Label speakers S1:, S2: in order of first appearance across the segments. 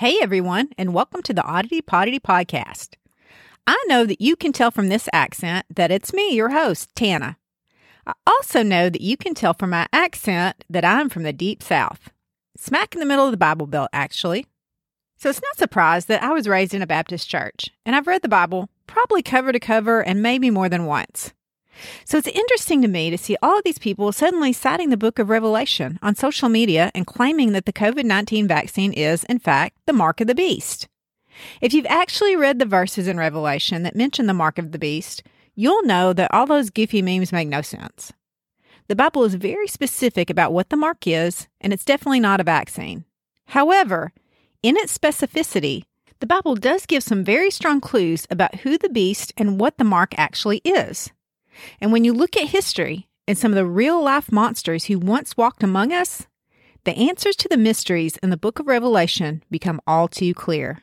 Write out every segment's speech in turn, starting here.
S1: Hey everyone, and welcome to the Oddity Poddity Podcast. I know that you can tell from this accent that it's me, your host, Tana. I also know that you can tell from my accent that I'm from the deep south, smack in the middle of the Bible Belt, actually. So it's not surprised that I was raised in a Baptist church, and I've read the Bible probably cover to cover and maybe more than once. So it's interesting to me to see all of these people suddenly citing the book of Revelation on social media and claiming that the COVID 19 vaccine is, in fact, the mark of the beast. If you've actually read the verses in Revelation that mention the mark of the beast, you'll know that all those goofy memes make no sense. The Bible is very specific about what the mark is, and it's definitely not a vaccine. However, in its specificity, the Bible does give some very strong clues about who the beast and what the mark actually is. And when you look at history and some of the real life monsters who once walked among us, the answers to the mysteries in the book of Revelation become all too clear.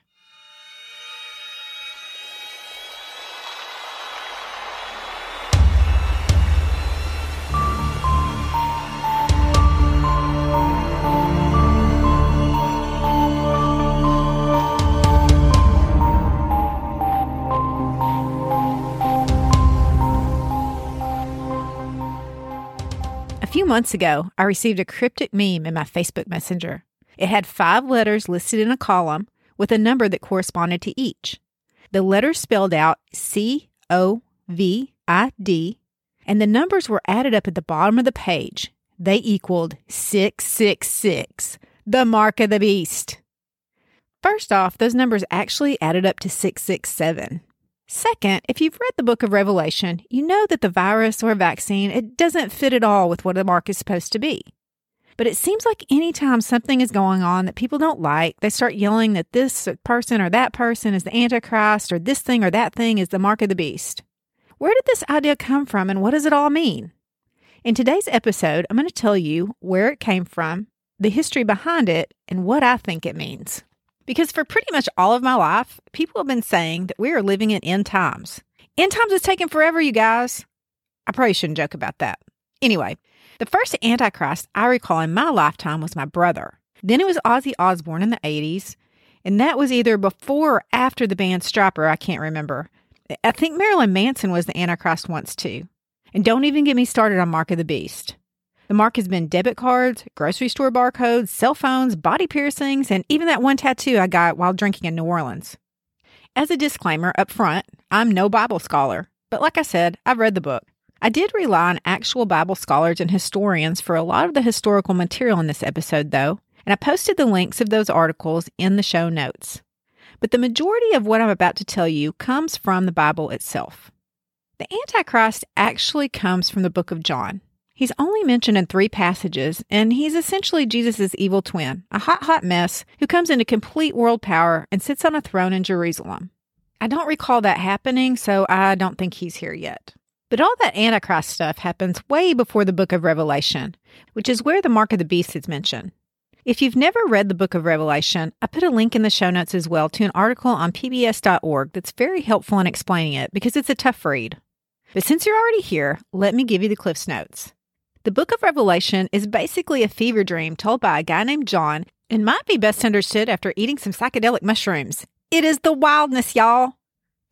S1: Months ago, I received a cryptic meme in my Facebook Messenger. It had five letters listed in a column with a number that corresponded to each. The letters spelled out C O V I D, and the numbers were added up at the bottom of the page. They equaled 666, the mark of the beast. First off, those numbers actually added up to 667. Second, if you've read the book of Revelation, you know that the virus or vaccine, it doesn't fit at all with what the mark is supposed to be. But it seems like anytime something is going on that people don't like, they start yelling that this person or that person is the Antichrist or this thing or that thing is the mark of the beast. Where did this idea come from and what does it all mean? In today's episode, I'm going to tell you where it came from, the history behind it, and what I think it means. Because for pretty much all of my life, people have been saying that we are living in end times. End times is taking forever, you guys. I probably shouldn't joke about that. Anyway, the first Antichrist I recall in my lifetime was my brother. Then it was Ozzy Osbourne in the 80s, and that was either before or after the band Stryper, I can't remember. I think Marilyn Manson was the Antichrist once too. And don't even get me started on Mark of the Beast. The mark has been debit cards, grocery store barcodes, cell phones, body piercings, and even that one tattoo I got while drinking in New Orleans. As a disclaimer up front, I'm no Bible scholar, but like I said, I've read the book. I did rely on actual Bible scholars and historians for a lot of the historical material in this episode, though, and I posted the links of those articles in the show notes. But the majority of what I'm about to tell you comes from the Bible itself. The Antichrist actually comes from the book of John, He's only mentioned in three passages, and he's essentially Jesus' evil twin, a hot, hot mess who comes into complete world power and sits on a throne in Jerusalem. I don't recall that happening, so I don't think he's here yet. But all that Antichrist stuff happens way before the book of Revelation, which is where the mark of the beast is mentioned. If you've never read the book of Revelation, I put a link in the show notes as well to an article on pbs.org that's very helpful in explaining it because it's a tough read. But since you're already here, let me give you the Cliff's Notes. The book of Revelation is basically a fever dream told by a guy named John and might be best understood after eating some psychedelic mushrooms. It is the wildness, y'all.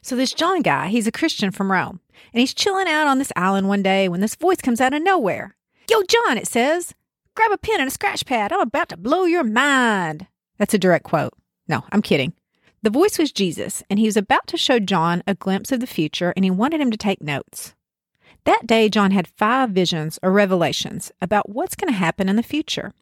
S1: So, this John guy, he's a Christian from Rome, and he's chilling out on this island one day when this voice comes out of nowhere. Yo, John, it says, grab a pen and a scratch pad. I'm about to blow your mind. That's a direct quote. No, I'm kidding. The voice was Jesus, and he was about to show John a glimpse of the future, and he wanted him to take notes. That day, John had five visions or revelations about what's going to happen in the future.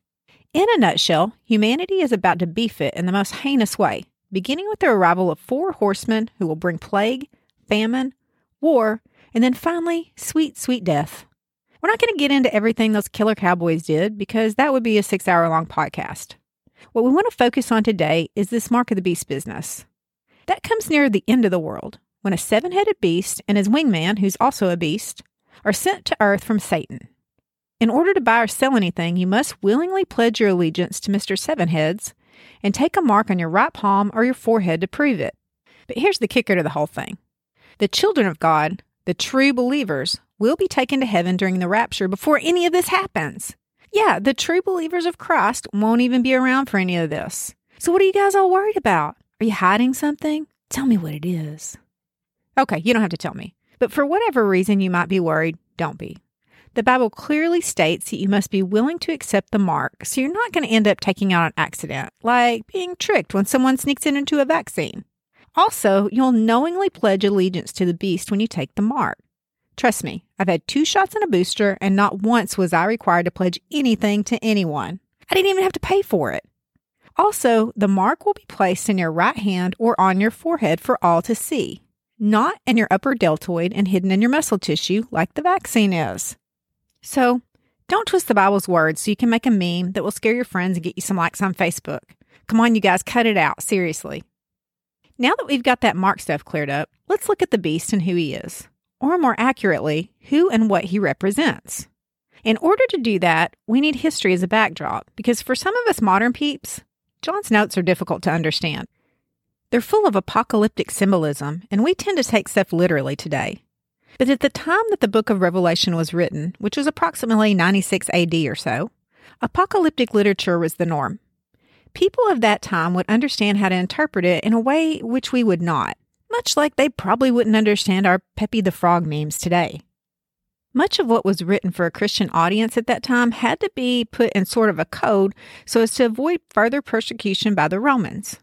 S1: In a nutshell, humanity is about to beef it in the most heinous way, beginning with the arrival of four horsemen who will bring plague, famine, war, and then finally, sweet, sweet death. We're not going to get into everything those killer cowboys did because that would be a six hour long podcast. What we want to focus on today is this mark of the beast business. That comes near the end of the world when a seven headed beast and his wingman, who's also a beast, are sent to earth from Satan. In order to buy or sell anything, you must willingly pledge your allegiance to Mr. Sevenheads and take a mark on your right palm or your forehead to prove it. But here's the kicker to the whole thing the children of God, the true believers, will be taken to heaven during the rapture before any of this happens. Yeah, the true believers of Christ won't even be around for any of this. So, what are you guys all worried about? Are you hiding something? Tell me what it is. Okay, you don't have to tell me. But for whatever reason you might be worried, don't be. The Bible clearly states that you must be willing to accept the mark, so you're not going to end up taking out an accident, like being tricked when someone sneaks in into a vaccine. Also, you'll knowingly pledge allegiance to the beast when you take the mark. Trust me, I've had two shots and a booster, and not once was I required to pledge anything to anyone. I didn't even have to pay for it. Also, the mark will be placed in your right hand or on your forehead for all to see, not in your upper deltoid and hidden in your muscle tissue like the vaccine is. So, don't twist the Bible's words so you can make a meme that will scare your friends and get you some likes on Facebook. Come on, you guys, cut it out, seriously. Now that we've got that mark stuff cleared up, let's look at the beast and who he is, or more accurately, who and what he represents. In order to do that, we need history as a backdrop because for some of us modern peeps, John's notes are difficult to understand. They're full of apocalyptic symbolism, and we tend to take stuff literally today. But at the time that the book of Revelation was written, which was approximately 96 AD or so, apocalyptic literature was the norm. People of that time would understand how to interpret it in a way which we would not, much like they probably wouldn't understand our Pepe the Frog memes today. Much of what was written for a Christian audience at that time had to be put in sort of a code so as to avoid further persecution by the Romans.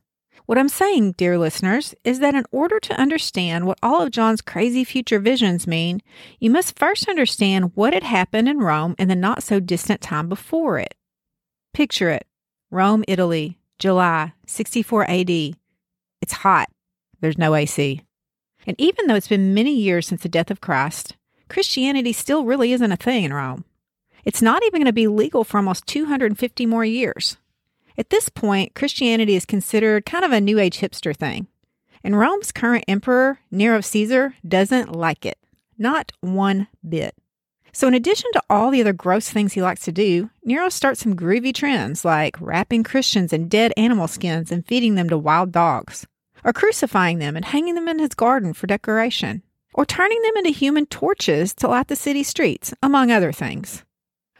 S1: What I'm saying, dear listeners, is that in order to understand what all of John's crazy future visions mean, you must first understand what had happened in Rome in the not so distant time before it. Picture it Rome, Italy, July 64 AD. It's hot. There's no AC. And even though it's been many years since the death of Christ, Christianity still really isn't a thing in Rome. It's not even going to be legal for almost 250 more years. At this point, Christianity is considered kind of a New Age hipster thing. And Rome's current emperor, Nero Caesar, doesn't like it. Not one bit. So, in addition to all the other gross things he likes to do, Nero starts some groovy trends like wrapping Christians in dead animal skins and feeding them to wild dogs, or crucifying them and hanging them in his garden for decoration, or turning them into human torches to light the city streets, among other things.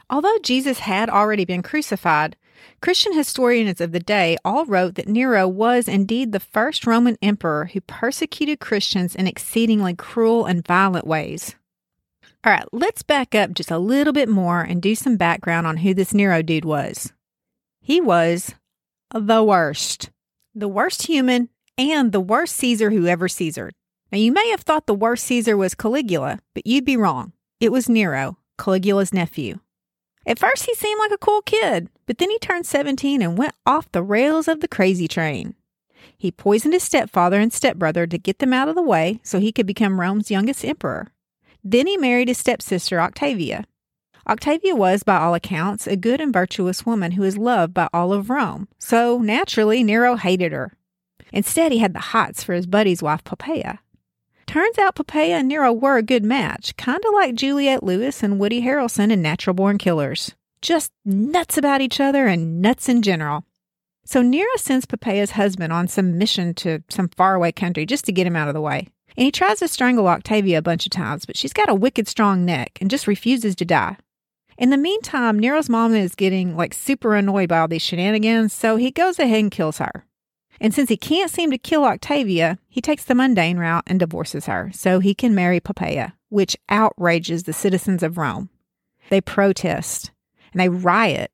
S1: Although Jesus had already been crucified, Christian historians of the day all wrote that Nero was indeed the first Roman emperor who persecuted Christians in exceedingly cruel and violent ways. All right, let's back up just a little bit more and do some background on who this Nero dude was. He was the worst, the worst human, and the worst Caesar who ever Caesared. Now, you may have thought the worst Caesar was Caligula, but you'd be wrong. It was Nero, Caligula's nephew. At first, he seemed like a cool kid, but then he turned 17 and went off the rails of the crazy train. He poisoned his stepfather and stepbrother to get them out of the way so he could become Rome's youngest emperor. Then he married his stepsister, Octavia. Octavia was, by all accounts, a good and virtuous woman who was loved by all of Rome, so naturally Nero hated her. Instead, he had the hots for his buddy's wife, Poppaea. Turns out Poppaea and Nero were a good match, kind of like Juliette Lewis and Woody Harrelson in Natural Born Killers. Just nuts about each other and nuts in general. So Nero sends Poppaea's husband on some mission to some faraway country just to get him out of the way. And he tries to strangle Octavia a bunch of times, but she's got a wicked strong neck and just refuses to die. In the meantime, Nero's mom is getting like super annoyed by all these shenanigans, so he goes ahead and kills her. And since he can't seem to kill Octavia, he takes the mundane route and divorces her so he can marry Poppaea, which outrages the citizens of Rome. They protest and they riot.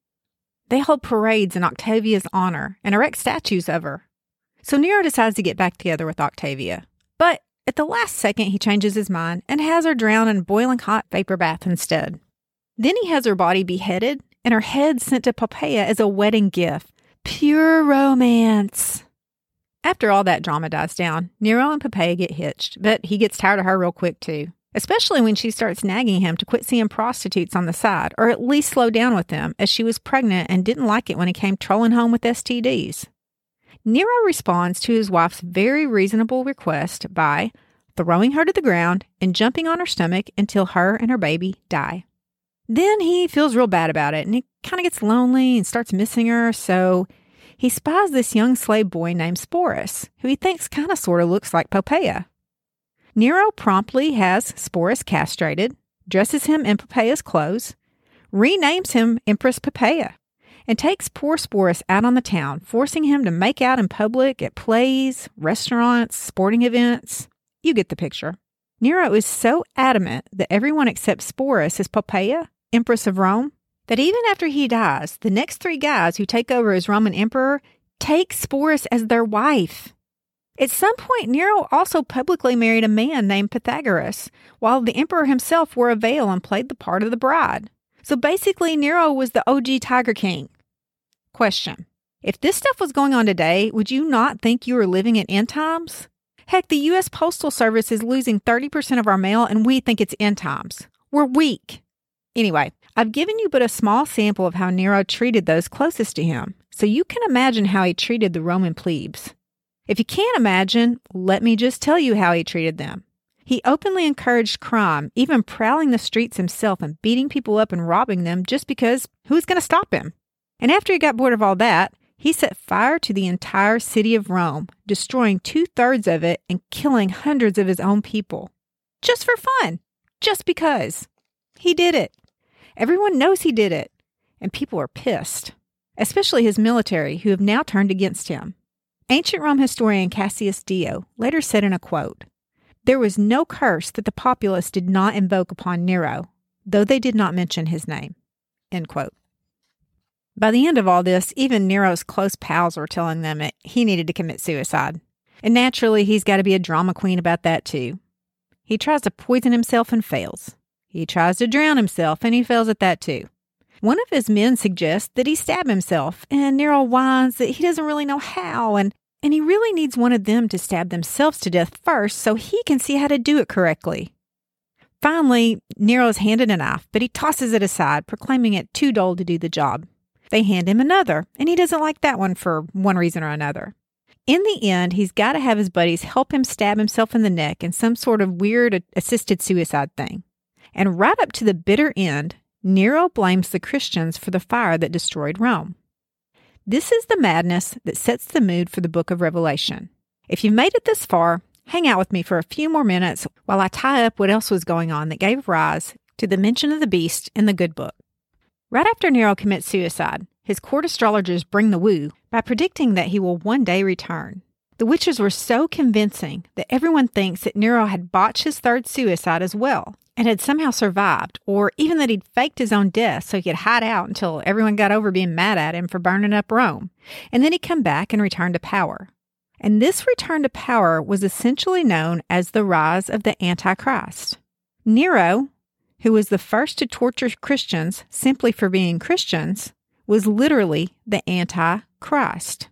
S1: They hold parades in Octavia's honor and erect statues of her. So Nero decides to get back together with Octavia. But at the last second, he changes his mind and has her drown in a boiling hot vapor bath instead. Then he has her body beheaded and her head sent to Poppaea as a wedding gift. Pure romance. After all that drama dies down, Nero and Poppaea get hitched, but he gets tired of her real quick too, especially when she starts nagging him to quit seeing prostitutes on the side, or at least slow down with them, as she was pregnant and didn't like it when he came trolling home with STDs. Nero responds to his wife's very reasonable request by throwing her to the ground and jumping on her stomach until her and her baby die. Then he feels real bad about it and he kind of gets lonely and starts missing her, so he spies this young slave boy named Sporus, who he thinks kind of sort of looks like Poppaea. Nero promptly has Sporus castrated, dresses him in Poppaea's clothes, renames him Empress Poppaea, and takes poor Sporus out on the town, forcing him to make out in public at plays, restaurants, sporting events. You get the picture. Nero is so adamant that everyone accepts Sporus as Poppaea, Empress of Rome, that even after he dies, the next three guys who take over as Roman emperor take Sporus as their wife. At some point, Nero also publicly married a man named Pythagoras, while the emperor himself wore a veil and played the part of the bride. So basically, Nero was the OG Tiger King. Question If this stuff was going on today, would you not think you were living in end times? Heck, the U.S. Postal Service is losing 30% of our mail, and we think it's end times. We're weak. Anyway, I've given you but a small sample of how Nero treated those closest to him, so you can imagine how he treated the Roman plebes. If you can't imagine, let me just tell you how he treated them. He openly encouraged crime, even prowling the streets himself and beating people up and robbing them just because who's going to stop him? And after he got bored of all that, he set fire to the entire city of Rome, destroying two thirds of it and killing hundreds of his own people. Just for fun. Just because. He did it. Everyone knows he did it. And people are pissed, especially his military, who have now turned against him. Ancient Rome historian Cassius Dio later said in a quote There was no curse that the populace did not invoke upon Nero, though they did not mention his name. End quote. By the end of all this, even Nero's close pals were telling them that he needed to commit suicide. And naturally, he's got to be a drama queen about that too. He tries to poison himself and fails. He tries to drown himself and he fails at that too. One of his men suggests that he stab himself, and Nero whines that he doesn't really know how, and, and he really needs one of them to stab themselves to death first so he can see how to do it correctly. Finally, Nero is handed a knife, but he tosses it aside, proclaiming it too dull to do the job. They hand him another, and he doesn't like that one for one reason or another. In the end, he's got to have his buddies help him stab himself in the neck in some sort of weird uh, assisted suicide thing. And right up to the bitter end, Nero blames the Christians for the fire that destroyed Rome. This is the madness that sets the mood for the book of Revelation. If you've made it this far, hang out with me for a few more minutes while I tie up what else was going on that gave rise to the mention of the beast in the good book. Right after Nero commits suicide, his court astrologers bring the woo by predicting that he will one day return. The witches were so convincing that everyone thinks that Nero had botched his third suicide as well and had somehow survived, or even that he'd faked his own death so he could hide out until everyone got over being mad at him for burning up Rome, and then he'd come back and return to power. And this return to power was essentially known as the rise of the Antichrist. Nero, who was the first to torture Christians simply for being Christians, was literally the Antichrist.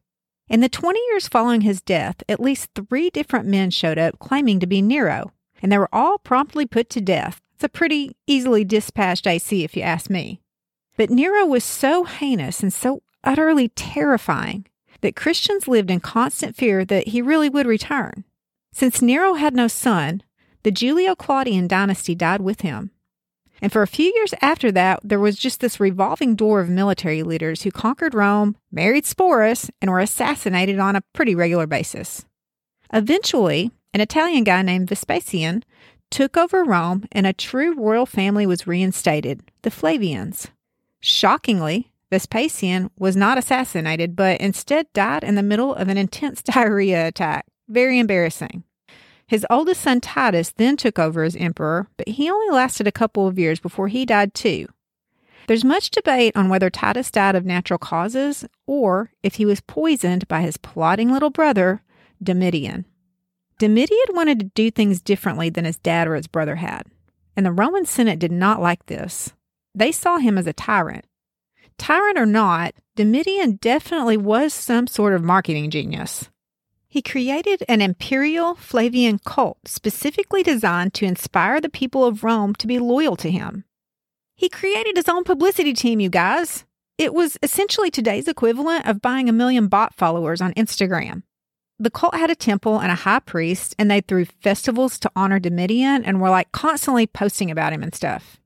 S1: In the 20 years following his death, at least three different men showed up claiming to be Nero, and they were all promptly put to death. It's a pretty easily dispatched AC, if you ask me. But Nero was so heinous and so utterly terrifying that Christians lived in constant fear that he really would return. Since Nero had no son, the Julio Claudian dynasty died with him. And for a few years after that, there was just this revolving door of military leaders who conquered Rome, married Sporus, and were assassinated on a pretty regular basis. Eventually, an Italian guy named Vespasian took over Rome and a true royal family was reinstated, the Flavians. Shockingly, Vespasian was not assassinated, but instead died in the middle of an intense diarrhea attack. Very embarrassing. His oldest son Titus then took over as emperor, but he only lasted a couple of years before he died too. There's much debate on whether Titus died of natural causes or if he was poisoned by his plotting little brother, Domitian. Domitian wanted to do things differently than his dad or his brother had, and the Roman Senate did not like this. They saw him as a tyrant. Tyrant or not, Domitian definitely was some sort of marketing genius. He created an imperial Flavian cult specifically designed to inspire the people of Rome to be loyal to him. He created his own publicity team, you guys. It was essentially today's equivalent of buying a million bot followers on Instagram. The cult had a temple and a high priest, and they threw festivals to honor Domitian and were like constantly posting about him and stuff.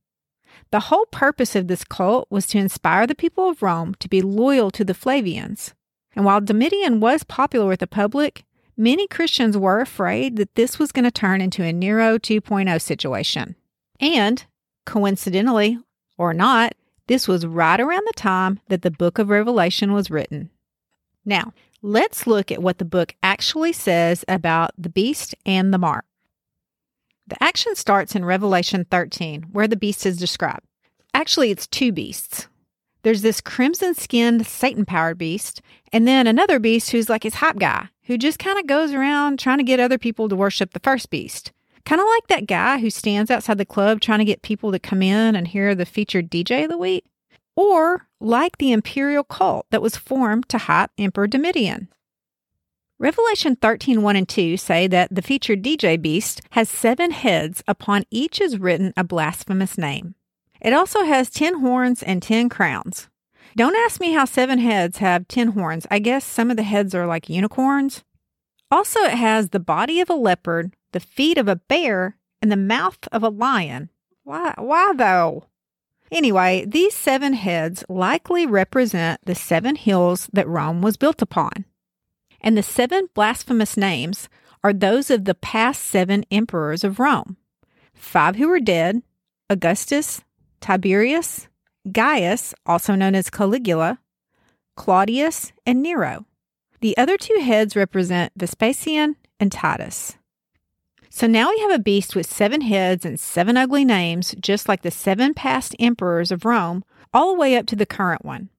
S1: The whole purpose of this cult was to inspire the people of Rome to be loyal to the Flavians. And while Domitian was popular with the public, many Christians were afraid that this was going to turn into a Nero 2.0 situation. And, coincidentally or not, This was right around the time that the book of Revelation was written. Now, let's look at what the book actually says about the beast and the mark. The action starts in Revelation 13, where the beast is described. Actually, it's two beasts. There's this crimson skinned, Satan powered beast, and then another beast who's like his hype guy, who just kind of goes around trying to get other people to worship the first beast. Kind of like that guy who stands outside the club trying to get people to come in and hear the featured DJ of the week. Or like the imperial cult that was formed to hype Emperor Domitian. Revelation 13 1 and 2 say that the featured DJ beast has seven heads, upon each is written a blasphemous name. It also has ten horns and ten crowns. Don't ask me how seven heads have ten horns. I guess some of the heads are like unicorns. Also, it has the body of a leopard, the feet of a bear, and the mouth of a lion. Why, why though? Anyway, these seven heads likely represent the seven hills that Rome was built upon. And the seven blasphemous names are those of the past seven emperors of Rome five who are dead Augustus, Tiberius, Gaius, also known as Caligula, Claudius, and Nero. The other two heads represent Vespasian and Titus. So now we have a beast with seven heads and seven ugly names, just like the seven past emperors of Rome, all the way up to the current one.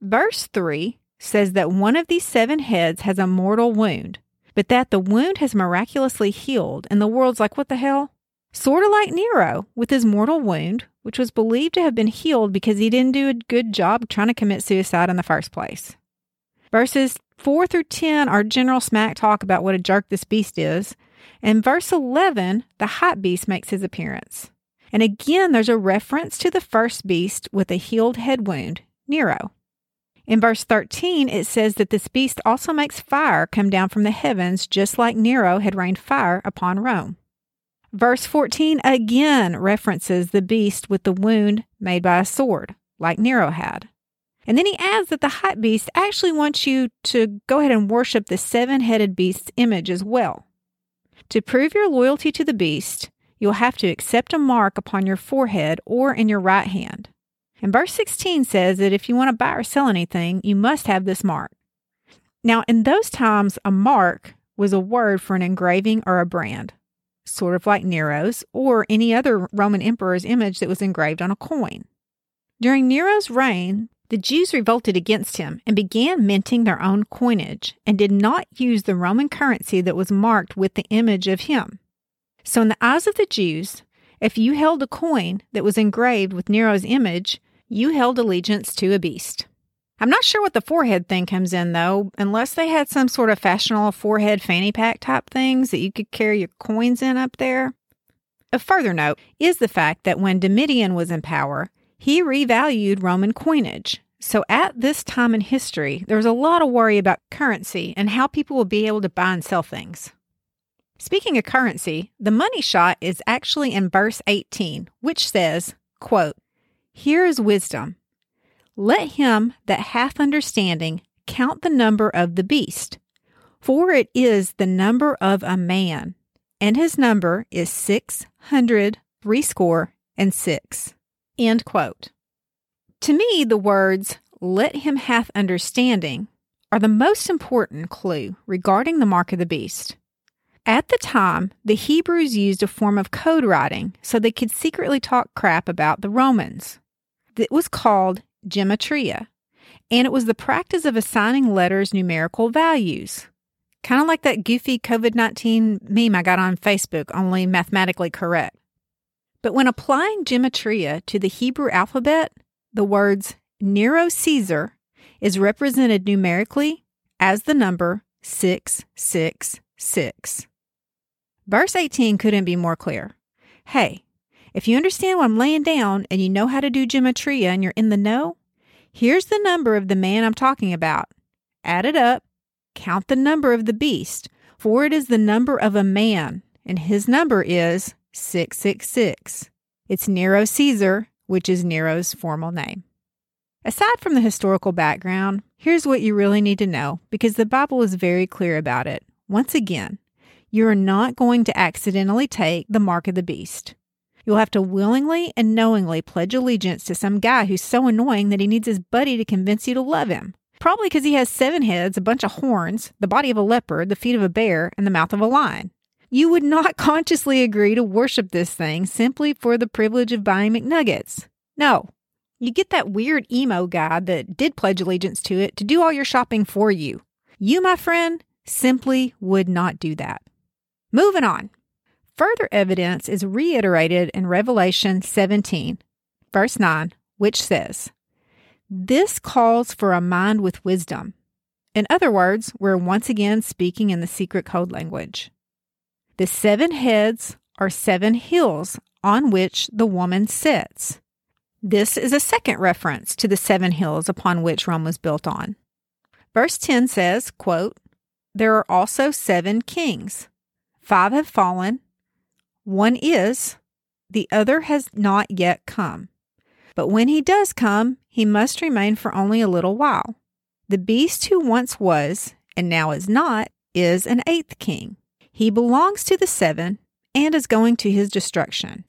S1: Verse 3 says that one of these seven heads has a mortal wound, but that the wound has miraculously healed, and the world's like, what the hell? Sort of like Nero with his mortal wound, which was believed to have been healed because he didn't do a good job trying to commit suicide in the first place. Verses 4 through 10 are general smack talk about what a jerk this beast is, in verse 11, the hot beast makes his appearance. And again, there's a reference to the first beast with a healed head wound, Nero. In verse 13, it says that this beast also makes fire come down from the heavens, just like Nero had rained fire upon Rome. Verse 14 again references the beast with the wound made by a sword, like Nero had. And then he adds that the hot beast actually wants you to go ahead and worship the seven headed beast's image as well. To prove your loyalty to the beast, you'll have to accept a mark upon your forehead or in your right hand. And verse 16 says that if you want to buy or sell anything, you must have this mark. Now, in those times, a mark was a word for an engraving or a brand, sort of like Nero's or any other Roman emperor's image that was engraved on a coin. During Nero's reign, the Jews revolted against him and began minting their own coinage and did not use the Roman currency that was marked with the image of him. So, in the eyes of the Jews, if you held a coin that was engraved with Nero's image, you held allegiance to a beast. I'm not sure what the forehead thing comes in, though, unless they had some sort of fashionable forehead fanny pack type things that you could carry your coins in up there. A further note is the fact that when Domitian was in power, he revalued Roman coinage. So at this time in history, there was a lot of worry about currency and how people will be able to buy and sell things. Speaking of currency, the money shot is actually in verse 18, which says, quote, Here is wisdom. Let him that hath understanding count the number of the beast, for it is the number of a man, and his number is six hundred threescore and six. End quote. To me, the words, let him hath understanding, are the most important clue regarding the mark of the beast. At the time, the Hebrews used a form of code writing so they could secretly talk crap about the Romans. It was called gematria, and it was the practice of assigning letters numerical values. Kind of like that goofy COVID 19 meme I got on Facebook, only mathematically correct. But when applying gematria to the Hebrew alphabet, the words Nero Caesar is represented numerically as the number 666. Verse 18 couldn't be more clear. Hey, if you understand what I'm laying down and you know how to do gematria and you're in the know, here's the number of the man I'm talking about. Add it up, count the number of the beast, for it is the number of a man, and his number is 666. It's Nero Caesar, which is Nero's formal name. Aside from the historical background, here's what you really need to know because the Bible is very clear about it. Once again, you are not going to accidentally take the mark of the beast. You'll have to willingly and knowingly pledge allegiance to some guy who's so annoying that he needs his buddy to convince you to love him. Probably because he has seven heads, a bunch of horns, the body of a leopard, the feet of a bear, and the mouth of a lion. You would not consciously agree to worship this thing simply for the privilege of buying McNuggets. No. You get that weird emo guy that did pledge allegiance to it to do all your shopping for you. You, my friend, simply would not do that. Moving on. Further evidence is reiterated in Revelation 17, verse 9, which says, This calls for a mind with wisdom. In other words, we're once again speaking in the secret code language. The seven heads are seven hills on which the woman sits. This is a second reference to the seven hills upon which Rome was built on. Verse 10 says, quote, There are also seven kings. Five have fallen, one is, the other has not yet come. But when he does come, he must remain for only a little while. The beast who once was, and now is not, is an eighth king. He belongs to the seven and is going to his destruction.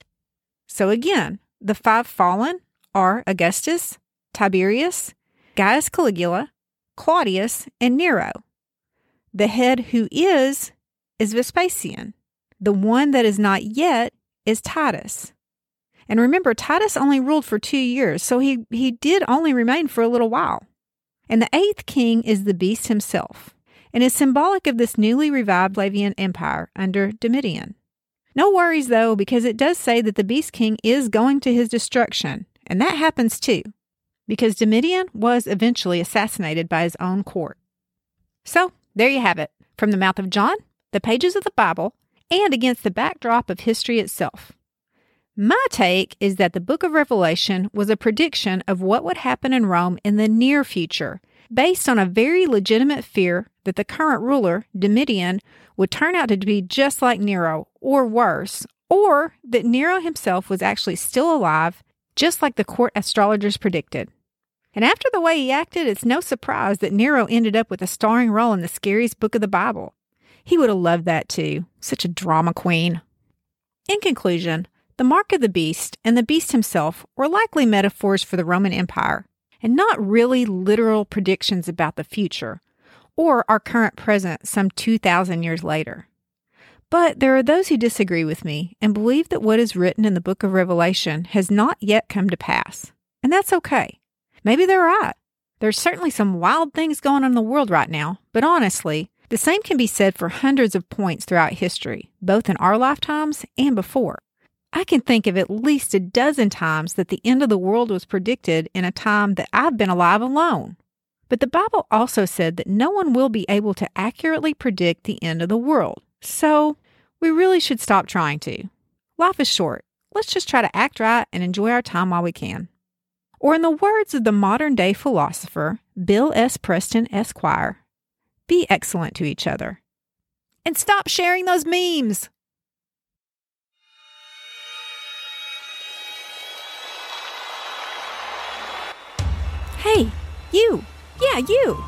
S1: So again, the five fallen are Augustus, Tiberius, Gaius Caligula, Claudius, and Nero. The head who is is Vespasian. The one that is not yet is Titus. And remember, Titus only ruled for two years, so he, he did only remain for a little while. And the eighth king is the beast himself, and is symbolic of this newly revived Flavian Empire under Domitian. No worries though, because it does say that the beast king is going to his destruction, and that happens too, because Domitian was eventually assassinated by his own court. So, there you have it. From the mouth of John, the pages of the Bible, and against the backdrop of history itself. My take is that the book of Revelation was a prediction of what would happen in Rome in the near future, based on a very legitimate fear that the current ruler, Domitian, would turn out to be just like Nero, or worse, or that Nero himself was actually still alive, just like the court astrologers predicted. And after the way he acted, it's no surprise that Nero ended up with a starring role in the scariest book of the Bible. He would have loved that too. Such a drama queen. In conclusion, the mark of the beast and the beast himself were likely metaphors for the Roman Empire, and not really literal predictions about the future or our current present some 2,000 years later. But there are those who disagree with me and believe that what is written in the book of Revelation has not yet come to pass. And that's okay. Maybe they're right. There's certainly some wild things going on in the world right now, but honestly, the same can be said for hundreds of points throughout history, both in our lifetimes and before. I can think of at least a dozen times that the end of the world was predicted in a time that I've been alive alone. But the Bible also said that no one will be able to accurately predict the end of the world. So, we really should stop trying to. Life is short. Let's just try to act right and enjoy our time while we can. Or, in the words of the modern day philosopher Bill S. Preston, Esquire, be excellent to each other. And stop sharing those memes. Hey, you. Yeah, you.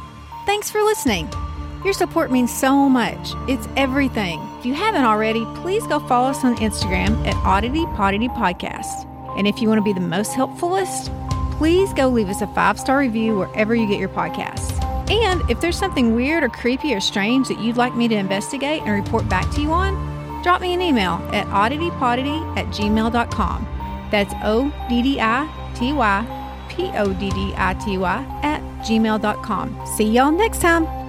S1: Thanks for listening. Your support means so much. It's everything. If you haven't already, please go follow us on Instagram at Oddity Poddity Podcast. And if you want to be the most helpfulest, please go leave us a five star review wherever you get your podcasts. And if there's something weird or creepy or strange that you'd like me to investigate and report back to you on, drop me an email at odditypoddity at gmail.com. That's O D D I T Y P O D D I T Y at gmail.com. See y'all next time.